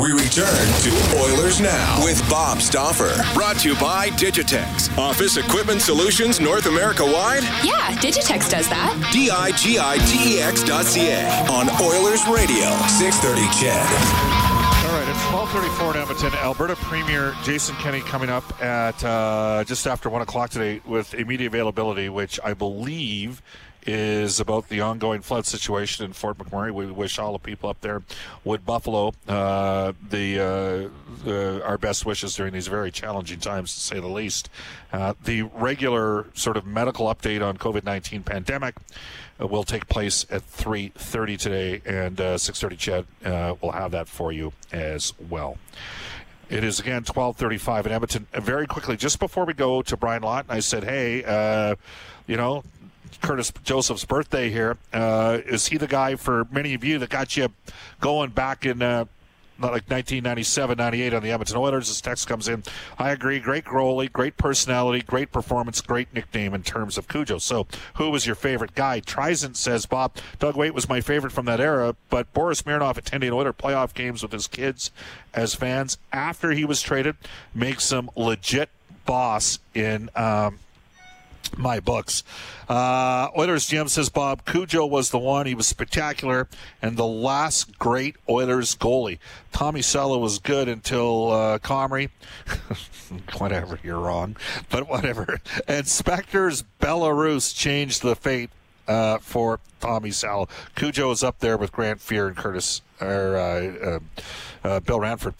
We return to Oilers Now with Bob Stauffer. Brought to you by Digitex. Office Equipment Solutions North America wide? Yeah, Digitex does that. D I G I T E X dot C A on Oilers Radio, 630 CHED. All right, it's 12:34 in Edmonton. Alberta Premier Jason Kenney coming up at uh, just after one o'clock today with immediate availability, which I believe is about the ongoing flood situation in Fort McMurray. We wish all the people up there, Wood Buffalo, uh, the, uh, the, our best wishes during these very challenging times, to say the least. Uh, the regular sort of medical update on COVID-19 pandemic uh, will take place at 3:30 today, and uh, 6:30. CHED uh, will have that for you as well. It is again 12:35 in Edmonton. very quickly, just before we go to Brian Lawton, I said, "Hey, you know." Curtis Joseph's birthday here. Uh, is he the guy for many of you that got you going back in uh, like 1997, 98 on the Edmonton Oilers? This text comes in. I agree. Great goalie, great personality, great performance, great nickname in terms of Cujo. So, who was your favorite guy? Trizent says, Bob, Doug Weight was my favorite from that era, but Boris Mironov attending Oiler playoff games with his kids as fans after he was traded makes him legit boss in. Um, my books. Uh, Oilers GM says Bob Cujo was the one. He was spectacular and the last great Oilers goalie. Tommy Salo was good until uh, Comrie. whatever, you're wrong, but whatever. And Spector's Belarus changed the fate uh, for Tommy Salo. Cujo is up there with Grant Fuhr and Curtis or uh, uh, uh Bill Ranford.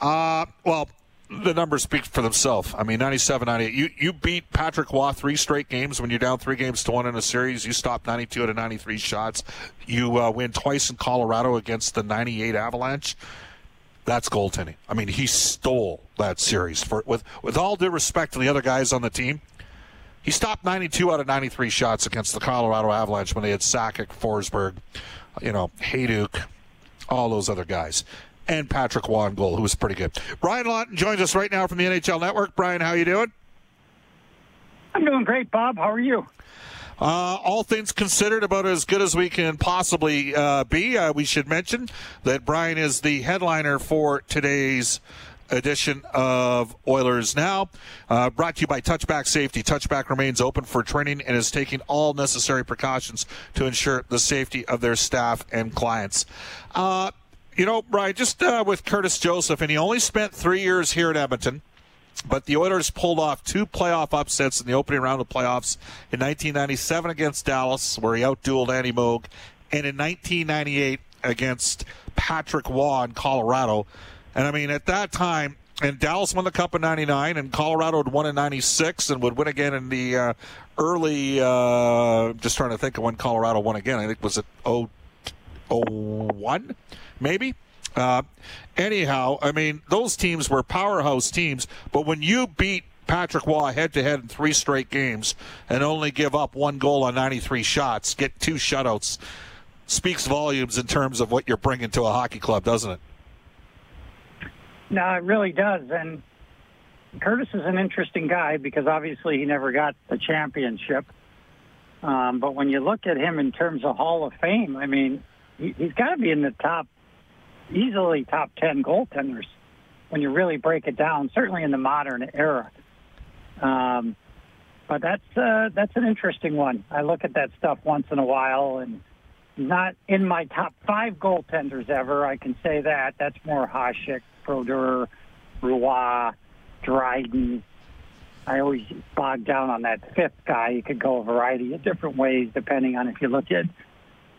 Uh, well, the numbers speak for themselves. I mean, 97, 98. You, you beat Patrick Roy three straight games when you're down three games to one in a series. You stopped 92 out of 93 shots. You uh, win twice in Colorado against the 98 Avalanche. That's goaltending. I mean, he stole that series. For with with all due respect to the other guys on the team, he stopped 92 out of 93 shots against the Colorado Avalanche when they had Sakic, Forsberg, you know, Hejduk, all those other guys and Patrick Wongol, who was pretty good. Brian Lawton joins us right now from the NHL Network. Brian, how you doing? I'm doing great, Bob. How are you? Uh, all things considered, about as good as we can possibly uh, be. Uh, we should mention that Brian is the headliner for today's edition of Oilers Now. Uh, brought to you by Touchback Safety. Touchback remains open for training and is taking all necessary precautions to ensure the safety of their staff and clients. Uh, you know, Brian, just uh, with Curtis Joseph, and he only spent three years here at Edmonton. But the Oilers pulled off two playoff upsets in the opening round of playoffs in 1997 against Dallas, where he outdueled Andy Moog, and in 1998 against Patrick Roy in Colorado. And I mean, at that time, and Dallas won the Cup in '99, and Colorado had won in '96, and would win again in the uh, early. Uh, just trying to think of when Colorado won again. I think was it 0, 01? Maybe. Uh, anyhow, I mean, those teams were powerhouse teams, but when you beat Patrick Roy head to head in three straight games and only give up one goal on 93 shots, get two shutouts, speaks volumes in terms of what you're bringing to a hockey club, doesn't it? No, it really does. And Curtis is an interesting guy because obviously he never got the championship. Um, but when you look at him in terms of Hall of Fame, I mean, he, he's got to be in the top easily top 10 goaltenders when you really break it down, certainly in the modern era. Um, but that's uh, that's an interesting one. I look at that stuff once in a while, and not in my top five goaltenders ever. I can say that. That's more Hasek, Brodeur, Roy, Dryden. I always bog down on that fifth guy. You could go a variety of different ways depending on if you look at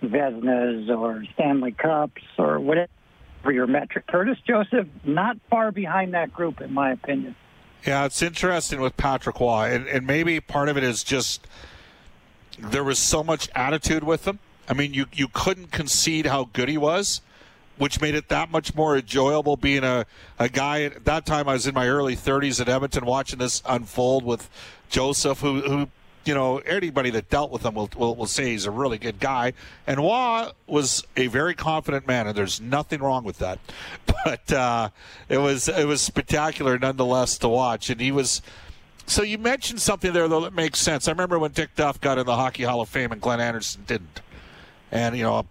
Vezinas or Stanley Cups or whatever your metric. Curtis Joseph, not far behind that group, in my opinion. Yeah, it's interesting with Patrick Roy, and, and maybe part of it is just there was so much attitude with him. I mean, you, you couldn't concede how good he was, which made it that much more enjoyable being a, a guy. At that time, I was in my early 30s at Edmonton watching this unfold with Joseph, who, who you know, anybody that dealt with him will, will, will say he's a really good guy. And Roy was a very confident man, and there's nothing wrong with that. But uh, it was it was spectacular nonetheless to watch, and he was. So you mentioned something there though that makes sense. I remember when Dick Duff got in the Hockey Hall of Fame and Glenn Anderson didn't, and you know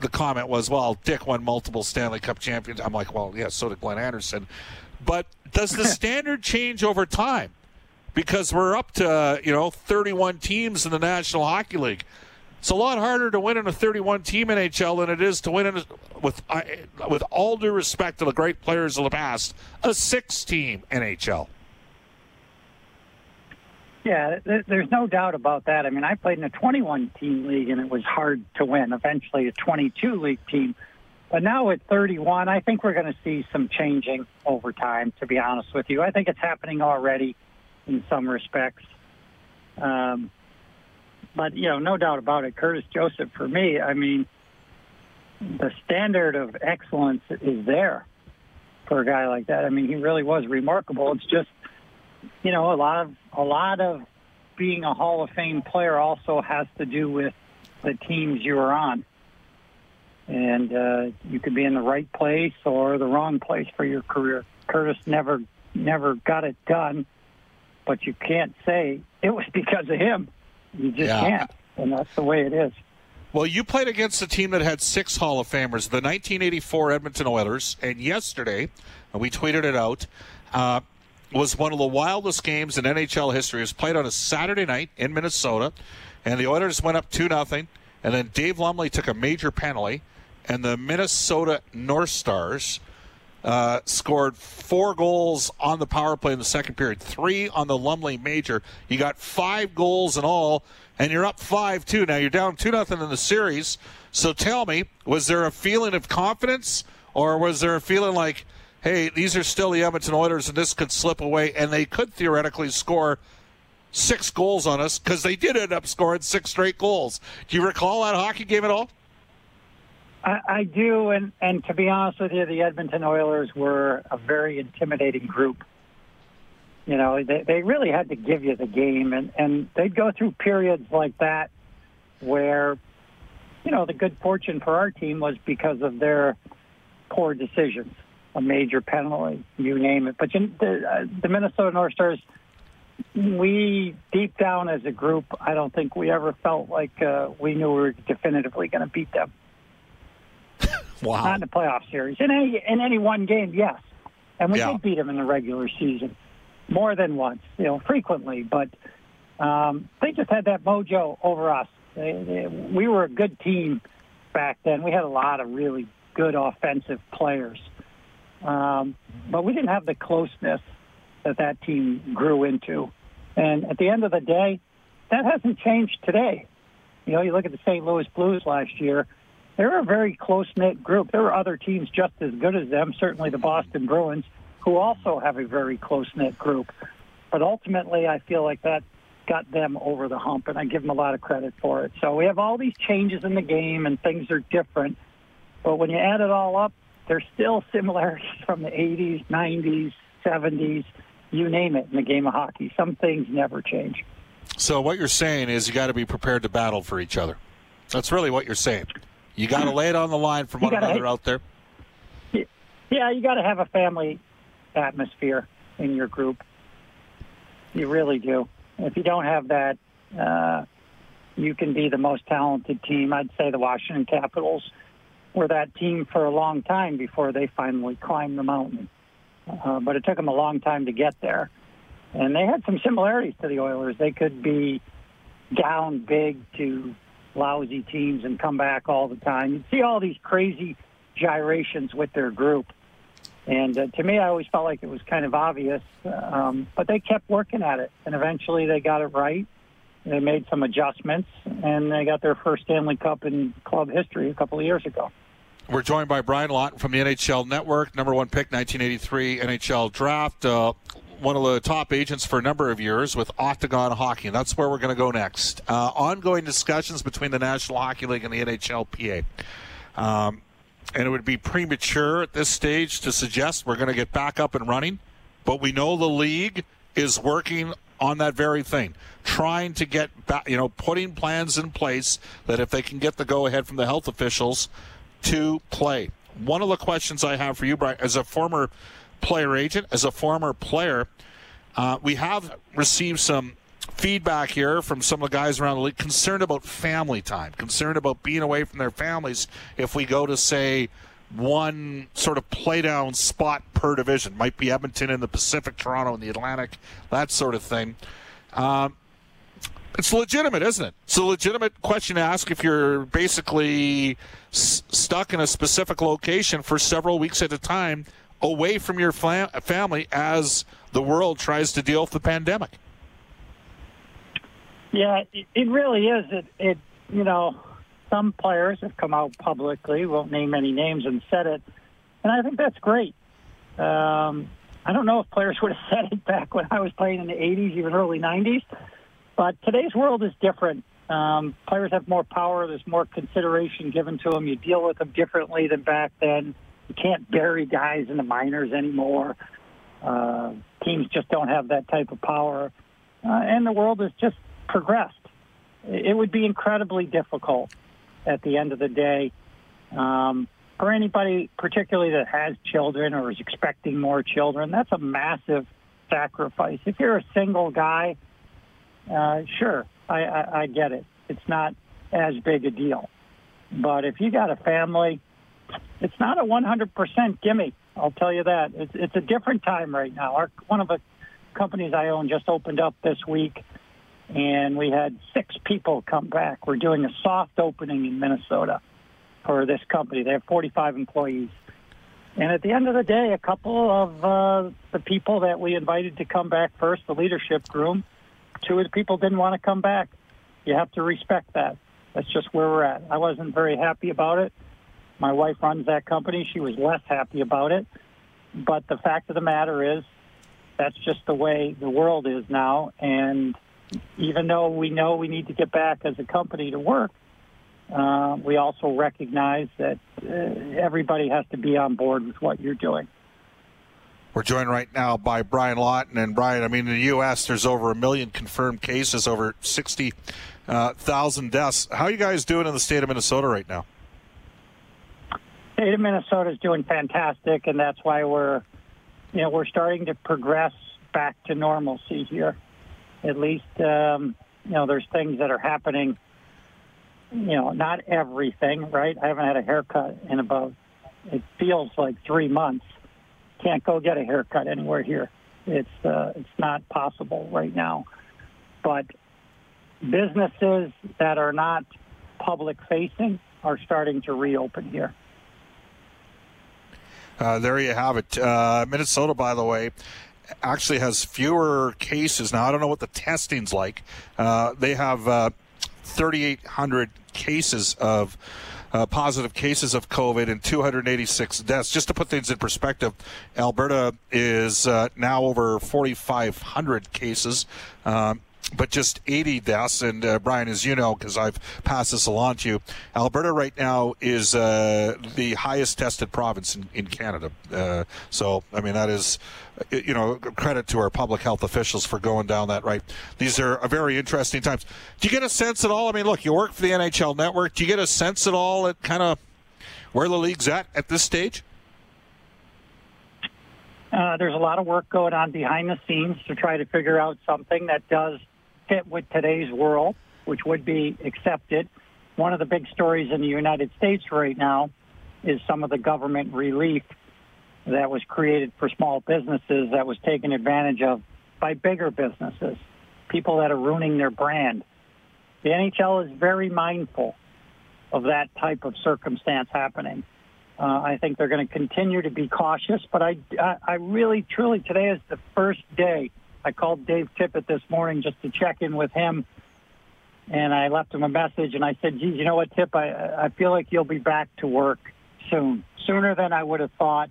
the comment was, "Well, Dick won multiple Stanley Cup champions." I'm like, "Well, yeah, so did Glenn Anderson." But does the standard change over time? Because we're up to uh, you know 31 teams in the National Hockey League. It's a lot harder to win in a 31 team NHL than it is to win in a, with uh, with all due respect to the great players of the past, a six team NHL. Yeah, there's no doubt about that. I mean, I played in a 21 team league and it was hard to win. Eventually, a 22 league team. But now at 31, I think we're going to see some changing over time, to be honest with you. I think it's happening already in some respects. Um, but you know, no doubt about it, Curtis Joseph. For me, I mean, the standard of excellence is there for a guy like that. I mean, he really was remarkable. It's just, you know, a lot of a lot of being a Hall of Fame player also has to do with the teams you are on. And uh, you could be in the right place or the wrong place for your career. Curtis never never got it done but you can't say it was because of him. You just yeah. can't, and that's the way it is. Well, you played against a team that had six Hall of Famers, the 1984 Edmonton Oilers, and yesterday, and we tweeted it out, uh, was one of the wildest games in NHL history. It was played on a Saturday night in Minnesota, and the Oilers went up 2 nothing, and then Dave Lumley took a major penalty, and the Minnesota North Stars uh, scored four goals on the power play in the second period, three on the Lumley Major. You got five goals in all, and you're up five two. Now you're down two nothing in the series. So tell me, was there a feeling of confidence, or was there a feeling like, hey, these are still the Edmonton Oilers, and this could slip away, and they could theoretically score six goals on us because they did end up scoring six straight goals. Do you recall that hockey game at all? I, do, and and to be honest with you, the Edmonton Oilers were a very intimidating group. You know, they they really had to give you the game, and and they'd go through periods like that where, you know, the good fortune for our team was because of their poor decisions, a major penalty, you name it. But you, the, uh, the Minnesota North Stars, we deep down as a group, I don't think we ever felt like uh, we knew we were definitively going to beat them. Wow. Not in the playoff series. In any in any one game, yes. And we yeah. did beat them in the regular season more than once, you know, frequently. But um, they just had that mojo over us. They, they, we were a good team back then. We had a lot of really good offensive players, um, but we didn't have the closeness that that team grew into. And at the end of the day, that hasn't changed today. You know, you look at the St. Louis Blues last year they're a very close knit group. There are other teams just as good as them, certainly the Boston Bruins, who also have a very close knit group. But ultimately, I feel like that got them over the hump, and I give them a lot of credit for it. So we have all these changes in the game, and things are different. But when you add it all up, there's still similarities from the 80s, 90s, 70s, you name it in the game of hockey. Some things never change. So what you're saying is you got to be prepared to battle for each other. That's really what you're saying. You got to lay it on the line for one another out there. Yeah, you got to have a family atmosphere in your group. You really do. If you don't have that, uh, you can be the most talented team. I'd say the Washington Capitals were that team for a long time before they finally climbed the mountain. Uh, but it took them a long time to get there. And they had some similarities to the Oilers. They could be down big to lousy teams and come back all the time. You see all these crazy gyrations with their group. And uh, to me, I always felt like it was kind of obvious, um, but they kept working at it, and eventually they got it right. They made some adjustments, and they got their first Stanley Cup in club history a couple of years ago. We're joined by Brian Lawton from the NHL Network, number one pick, 1983 NHL Draft. Uh, one of the top agents for a number of years with Octagon Hockey, and that's where we're going to go next. Uh, ongoing discussions between the National Hockey League and the NHLPA. Um, and it would be premature at this stage to suggest we're going to get back up and running, but we know the league is working on that very thing, trying to get back, you know, putting plans in place that if they can get the go ahead from the health officials to play. One of the questions I have for you, Brian, as a former player agent, as a former player, uh, we have received some feedback here from some of the guys around the league concerned about family time, concerned about being away from their families if we go to, say, one sort of playdown spot per division. Might be Edmonton in the Pacific, Toronto in the Atlantic, that sort of thing. Um, it's legitimate, isn't it? It's a legitimate question to ask if you're basically s- stuck in a specific location for several weeks at a time away from your fam- family as the world tries to deal with the pandemic. Yeah, it really is. It, it, you know, some players have come out publicly, won't name any names, and said it, and I think that's great. Um, I don't know if players would have said it back when I was playing in the 80s, even early 90s, but today's world is different. Um, players have more power. There's more consideration given to them. You deal with them differently than back then. You can't bury guys in the minors anymore. Uh, teams just don't have that type of power. Uh, and the world has just progressed. It would be incredibly difficult at the end of the day um, for anybody, particularly that has children or is expecting more children. That's a massive sacrifice. If you're a single guy, uh, sure, I, I, I get it. It's not as big a deal. But if you got a family, it's not a 100% gimme. I'll tell you that. It's, it's a different time right now. Our, one of the companies I own just opened up this week, and we had six people come back. We're doing a soft opening in Minnesota for this company. They have 45 employees. And at the end of the day, a couple of uh, the people that we invited to come back first, the leadership room, two of the people didn't want to come back. You have to respect that. That's just where we're at. I wasn't very happy about it. My wife runs that company. She was less happy about it. But the fact of the matter is, that's just the way the world is now. And even though we know we need to get back as a company to work, uh, we also recognize that uh, everybody has to be on board with what you're doing. We're joined right now by Brian Lawton. And Brian, I mean, in the U.S., there's over a million confirmed cases, over 60,000 uh, deaths. How are you guys doing in the state of Minnesota right now? State of Minnesota is doing fantastic, and that's why we're, you know, we're starting to progress back to normalcy here. At least, um, you know, there's things that are happening. You know, not everything, right? I haven't had a haircut in about, it feels like three months. Can't go get a haircut anywhere here. It's uh, it's not possible right now. But businesses that are not public facing are starting to reopen here. Uh, there you have it. Uh, Minnesota, by the way, actually has fewer cases now. I don't know what the testing's like. Uh, they have uh, 3,800 cases of. Uh, positive cases of COVID and 286 deaths. Just to put things in perspective, Alberta is uh, now over 4,500 cases. Um, but just 80 deaths. And uh, Brian, as you know, because I've passed this along to you, Alberta right now is uh, the highest tested province in, in Canada. Uh, so, I mean, that is, uh, you know, credit to our public health officials for going down that right. These are very interesting times. Do you get a sense at all? I mean, look, you work for the NHL Network. Do you get a sense at all at kind of where the league's at at this stage? Uh, there's a lot of work going on behind the scenes to try to figure out something that does fit with today's world, which would be accepted. One of the big stories in the United States right now is some of the government relief that was created for small businesses that was taken advantage of by bigger businesses, people that are ruining their brand. The NHL is very mindful of that type of circumstance happening. Uh, I think they're going to continue to be cautious, but I, I, I really, truly, today is the first day I called Dave Tippett this morning just to check in with him, and I left him a message, and I said, "Geez, you know what, Tip? I I feel like you'll be back to work soon, sooner than I would have thought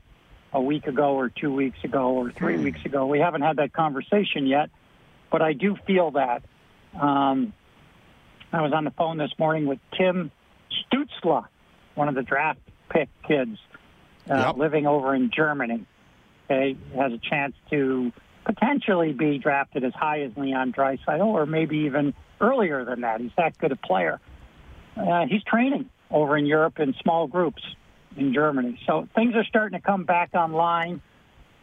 a week ago or two weeks ago or three Hmm. weeks ago. We haven't had that conversation yet, but I do feel that. Um, I was on the phone this morning with Tim Stützle, one of the draft pick kids uh, Yep. living over in Germany. Okay, has a chance to potentially be drafted as high as Leon Draisaitl, or maybe even earlier than that. He's that good a player. Uh, he's training over in Europe in small groups in Germany. So things are starting to come back online,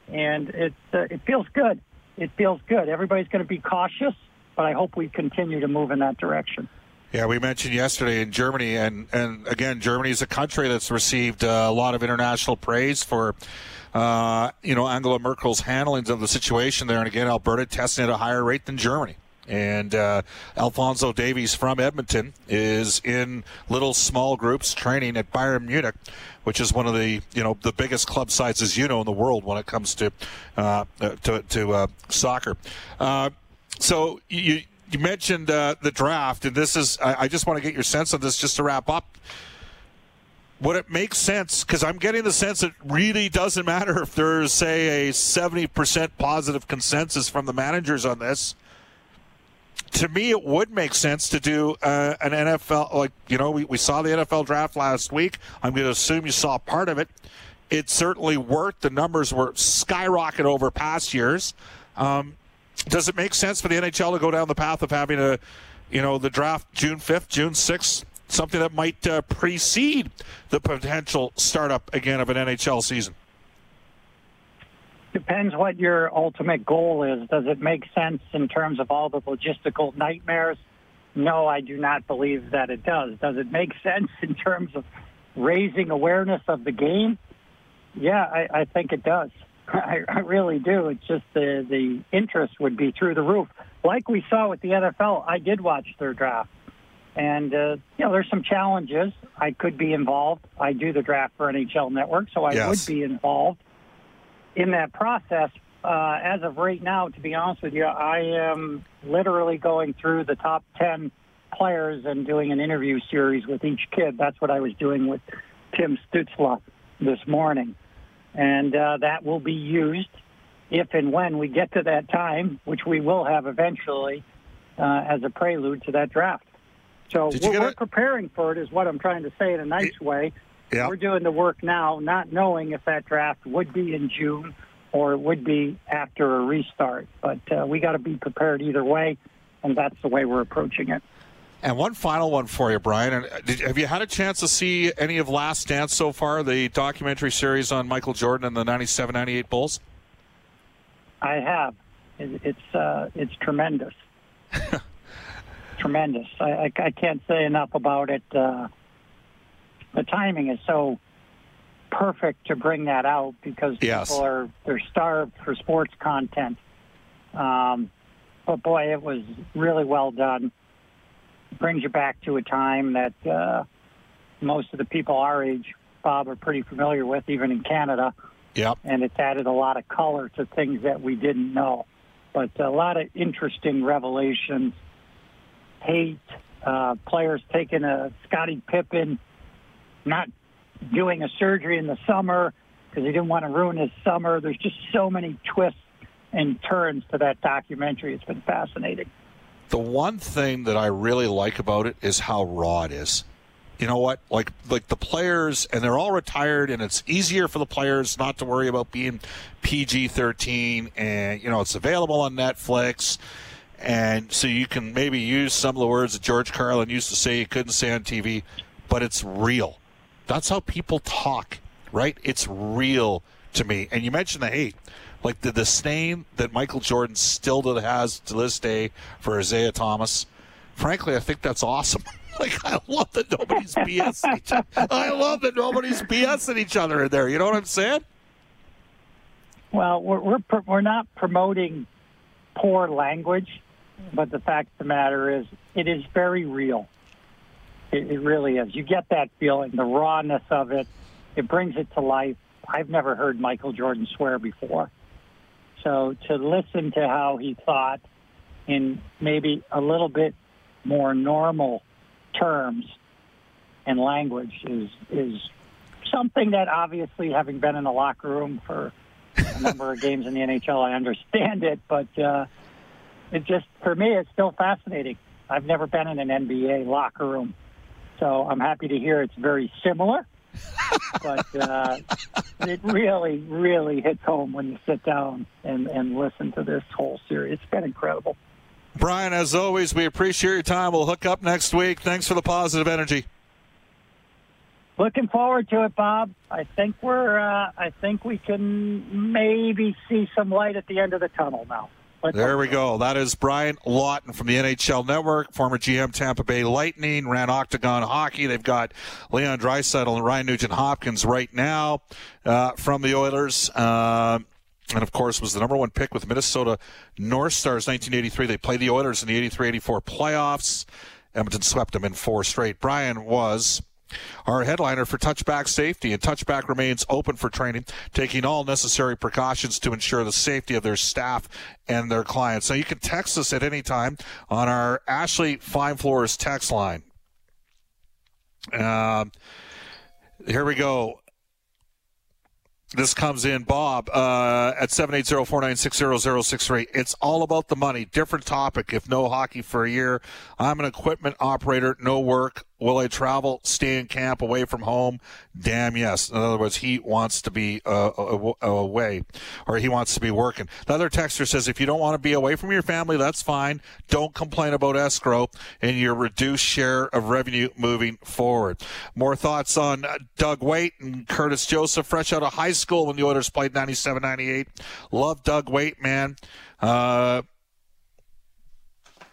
and it uh, it feels good. It feels good. Everybody's going to be cautious, but I hope we continue to move in that direction. Yeah, we mentioned yesterday in Germany, and, and again, Germany is a country that's received uh, a lot of international praise for, uh, you know, Angela Merkel's handling of the situation there. And again, Alberta testing at a higher rate than Germany. And uh, Alphonso Davies from Edmonton is in little small groups training at Bayern Munich, which is one of the you know the biggest club sizes you know in the world when it comes to uh, uh, to, to uh, soccer. Uh, so you you mentioned the draft, and this is I, I just want to get your sense of this just to wrap up. Would it make sense? Because I'm getting the sense it really doesn't matter if there's say a 70% positive consensus from the managers on this. To me, it would make sense to do uh, an NFL like you know we, we saw the NFL draft last week. I'm going to assume you saw part of it. It certainly worked. The numbers were skyrocket over past years. Um, does it make sense for the NHL to go down the path of having a, you know, the draft June 5th, June 6th, something that might uh, precede the potential startup again of an NHL season? Depends what your ultimate goal is. Does it make sense in terms of all the logistical nightmares? No, I do not believe that it does. Does it make sense in terms of raising awareness of the game? Yeah, I, I think it does. I, I really do. It's just the the interest would be through the roof, like we saw with the NFL. I did watch their draft, and uh, you know there's some challenges. I could be involved. I do the draft for NHL Network, so I Yes. would be involved in that process. Uh, as of right now, to be honest with you, I am literally going through the top 10 players and doing an interview series with each kid. That's what I was doing with Tim Stützle this morning. And uh, that will be used if and when we get to that time, which we will have eventually, uh, as a prelude to that draft. So we're, get we're preparing for it, is what I'm trying to say in a nice way. Yeah. We're doing the work now, not knowing if that draft would be in June or it would be after a restart. But uh, we got to be prepared either way, and that's the way we're approaching it. And one final one for you, Brian. And uh, did, have you had a chance to see any of Last Dance so far, the documentary series on Michael Jordan and the 97 98 Bulls? I have. It, it's uh, it's tremendous, tremendous. I, I, I can't say enough about it. Uh, the timing is so perfect to bring that out because Yes. people are they're starved for sports content. Um, but boy, it was really well done. Brings you back to a time that uh, most of the people our age, Bob, are pretty familiar with, even in Canada Yep. and it's added a lot of color to things that we didn't know. But a lot of interesting revelations. Hate, uh, players taking a Scottie Pippen, not doing a surgery in the summer because he didn't want to ruin his summer. There's just so many twists and turns to that documentary. It's been fascinating. The one thing that I really like about it is how raw it is. You know what? Like like the players and they're all retired and it's easier for the players not to worry about being PG-13 and you know it's available on Netflix and so you can maybe use some of the words that George Carlin used to say you couldn't say on TV, but it's real. That's how people talk, right? It's real to me. And you mentioned the hate. Like the disdain that Michael Jordan still has to this day for Isiah Thomas. Frankly, I think that's awesome. like I love that nobody's BSing each other. I love that nobody's BSing each other in there. You know what I'm saying? Well, we're we're, we're not promoting poor language, but the fact of the matter is, it is very real. It, it really is. You get that feeling, the rawness of it. It brings it to life. I've never heard Michael Jordan swear before. So to listen to how he thought in maybe a little bit more normal terms and language is is something that obviously, having been in the locker room for a number of games in the NHL, I understand it, but uh, it just for me, it's still fascinating. I've never been in an NBA locker room, so I'm happy to hear it's very similar. but uh, it really, really hits home when you sit down and, and listen to this whole series. It's been incredible. Brian, as always, we appreciate your time. We'll hook up next week. Thanks for the positive energy. Looking forward to it, Bob. I think we're. Uh, I think we can maybe see some light at the end of the tunnel now. There we go. That is Brian Lawton from the NHL Network, former GM Tampa Bay Lightning, ran Octagon Hockey. They've got Leon Draisaitl and Ryan Nugent Hopkins right now uh, from the Oilers. Uh, and of course was the number one pick with Minnesota North Stars 1983. They played the Oilers in the 83-84 playoffs. Edmonton swept them in four straight. Brian was our headliner for touchback safety, and touchback remains open for training, taking all necessary precautions to ensure the safety of their staff and their clients. Now, you can text us at any time on our Ashley Fine Floors text line. Uh, here we go. This comes in, Bob, uh, at 780-496-0063. It's all about the money. Different topic. If no hockey for a year, I'm an equipment operator, no work. Will I travel, stay in camp, away from home? Damn yes. In other words, he wants to be uh, away, or he wants to be working. The other texter says, if you don't want to be away from your family, that's fine. Don't complain about escrow and your reduced share of revenue moving forward. More thoughts on Doug Weight and Curtis Joseph, fresh out of high school when the Oilers played 97-98. Love Doug Weight, man. Uh,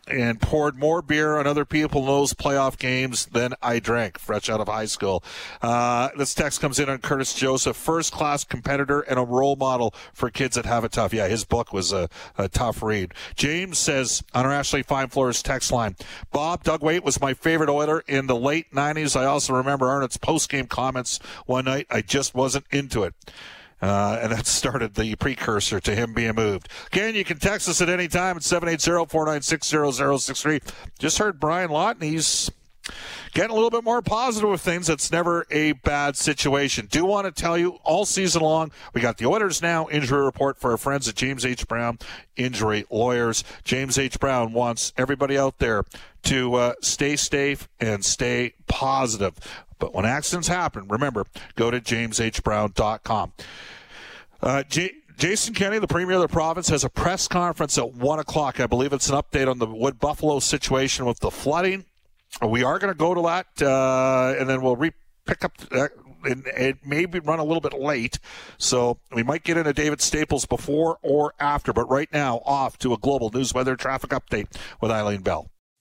and poured more beer on other people in those playoff games than I drank fresh out of high school. Uh, this text comes in on Curtis Joseph, first class competitor and a role model for kids that have it tough. Yeah, his book was a, a tough read. James says on our Ashley Fine Floors text line, Bob Doug Weight was my favorite Oiler in the late 90s. I also remember Arnott's post game comments one night. I just wasn't into it. Uh, and that started the precursor to him being moved. Again, you can text us at any time at 780-496-0063. Just heard Brian Lawton. He's getting a little bit more positive with things. It's never a bad situation. Do want to tell you all season long, we got the Oilers now injury report for our friends at James H. Brown Injury Lawyers. James H. Brown wants everybody out there to uh, stay safe and stay positive. But when accidents happen, remember, go to jameshbrown.com. Uh, J- Jason Kenney, the premier of the province, has a press conference at 1 o'clock. I believe it's an update on the Wood Buffalo situation with the flooding. We are going to go to that, uh, and then we'll re- pick up. Uh, and it may be run a little bit late, so we might get into David Staples before or after. But right now, off to a global news weather traffic update with Eileen Bell.